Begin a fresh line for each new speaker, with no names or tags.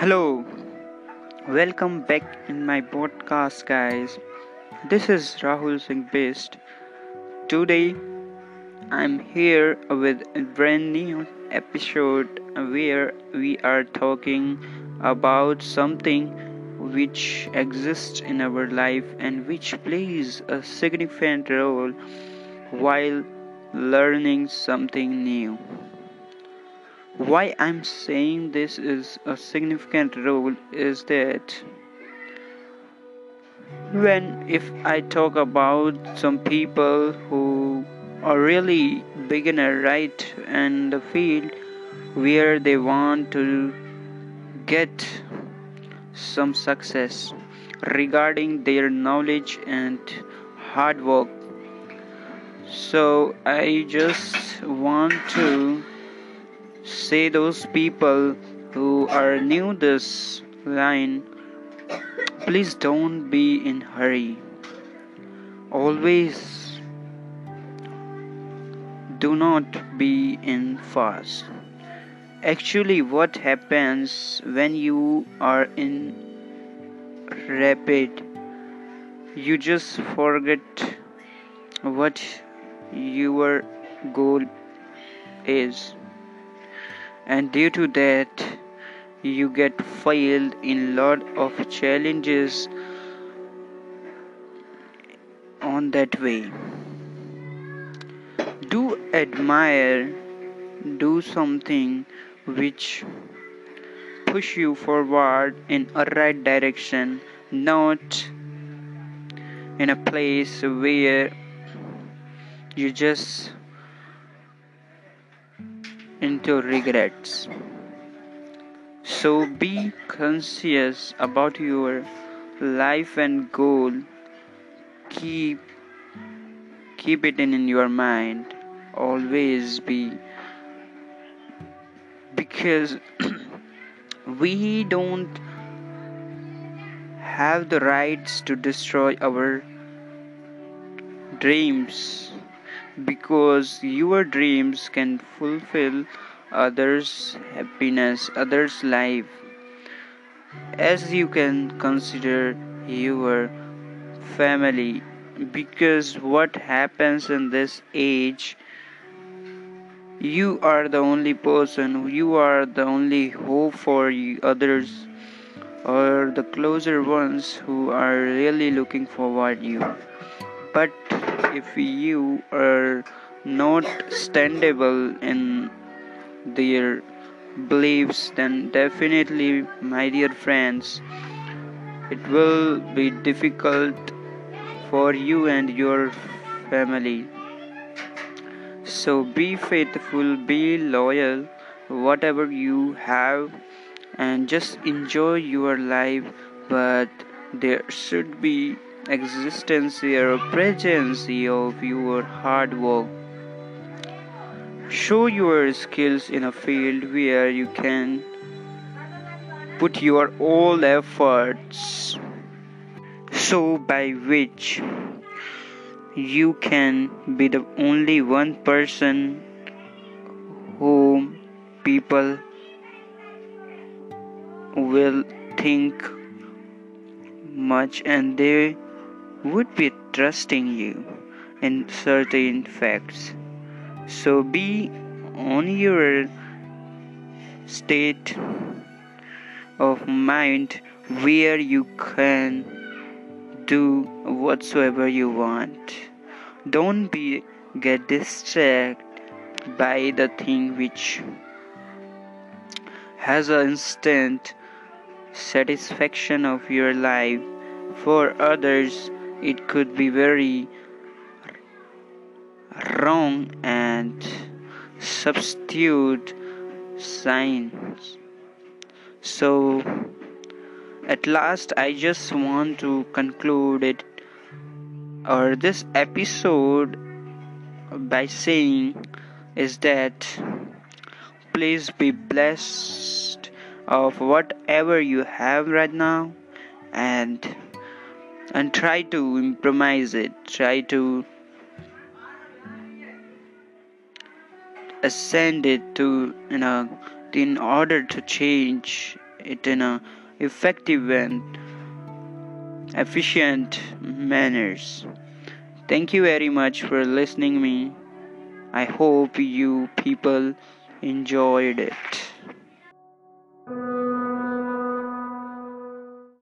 Hello, welcome back in my podcast, guys. This is Rahul Singh Best. Today, I'm here with a brand new episode where we are talking about something which exists in our life and which plays a significant role while learning something new. Why I'm saying this is a significant role is that when if I talk about some people who are really beginner right in the field where they want to get some success regarding their knowledge and hard work. So i just want to say those people who are new this line please don't be in hurry. Always do not be in fast actually what happens when you are in rapid? You just forget what your goal is and due to that you get failed in lot of challenges on that way. Do admire do something which push you forward in a right direction not in a place where you just into regrets. So be conscious about your life and goal. Keep keep it in, your mind. Always be because we don't have the rights to destroy our dreams because your dreams can fulfill others happiness others life. As you can consider your family because what happens in this age you are the only person you are the only hope for others or the closer ones who are really looking forward you. But if you are not standable in their beliefs then definitely my dear friends it will be difficult for you and your family. So be faithful be loyal whatever you have and just enjoy your life. But there should be existence or presence of your hard work. Show your skills in a field where you can put your all efforts so by which you can be the only one person whom people will think much and they would be trusting you in certain facts. So be on your state of mind where you can do whatsoever you want. Don't be get distracted by the thing which has an instant satisfaction of your life for others it could be very wrong and substitute signs. So, at last, I just want to conclude it or this episode by saying is that please be blessed of whatever you have right now and and try to improvise it try to ascend it to you know in order to change it in a effective and efficient manners. Thank you very much for listening me. I hope you people enjoyed it.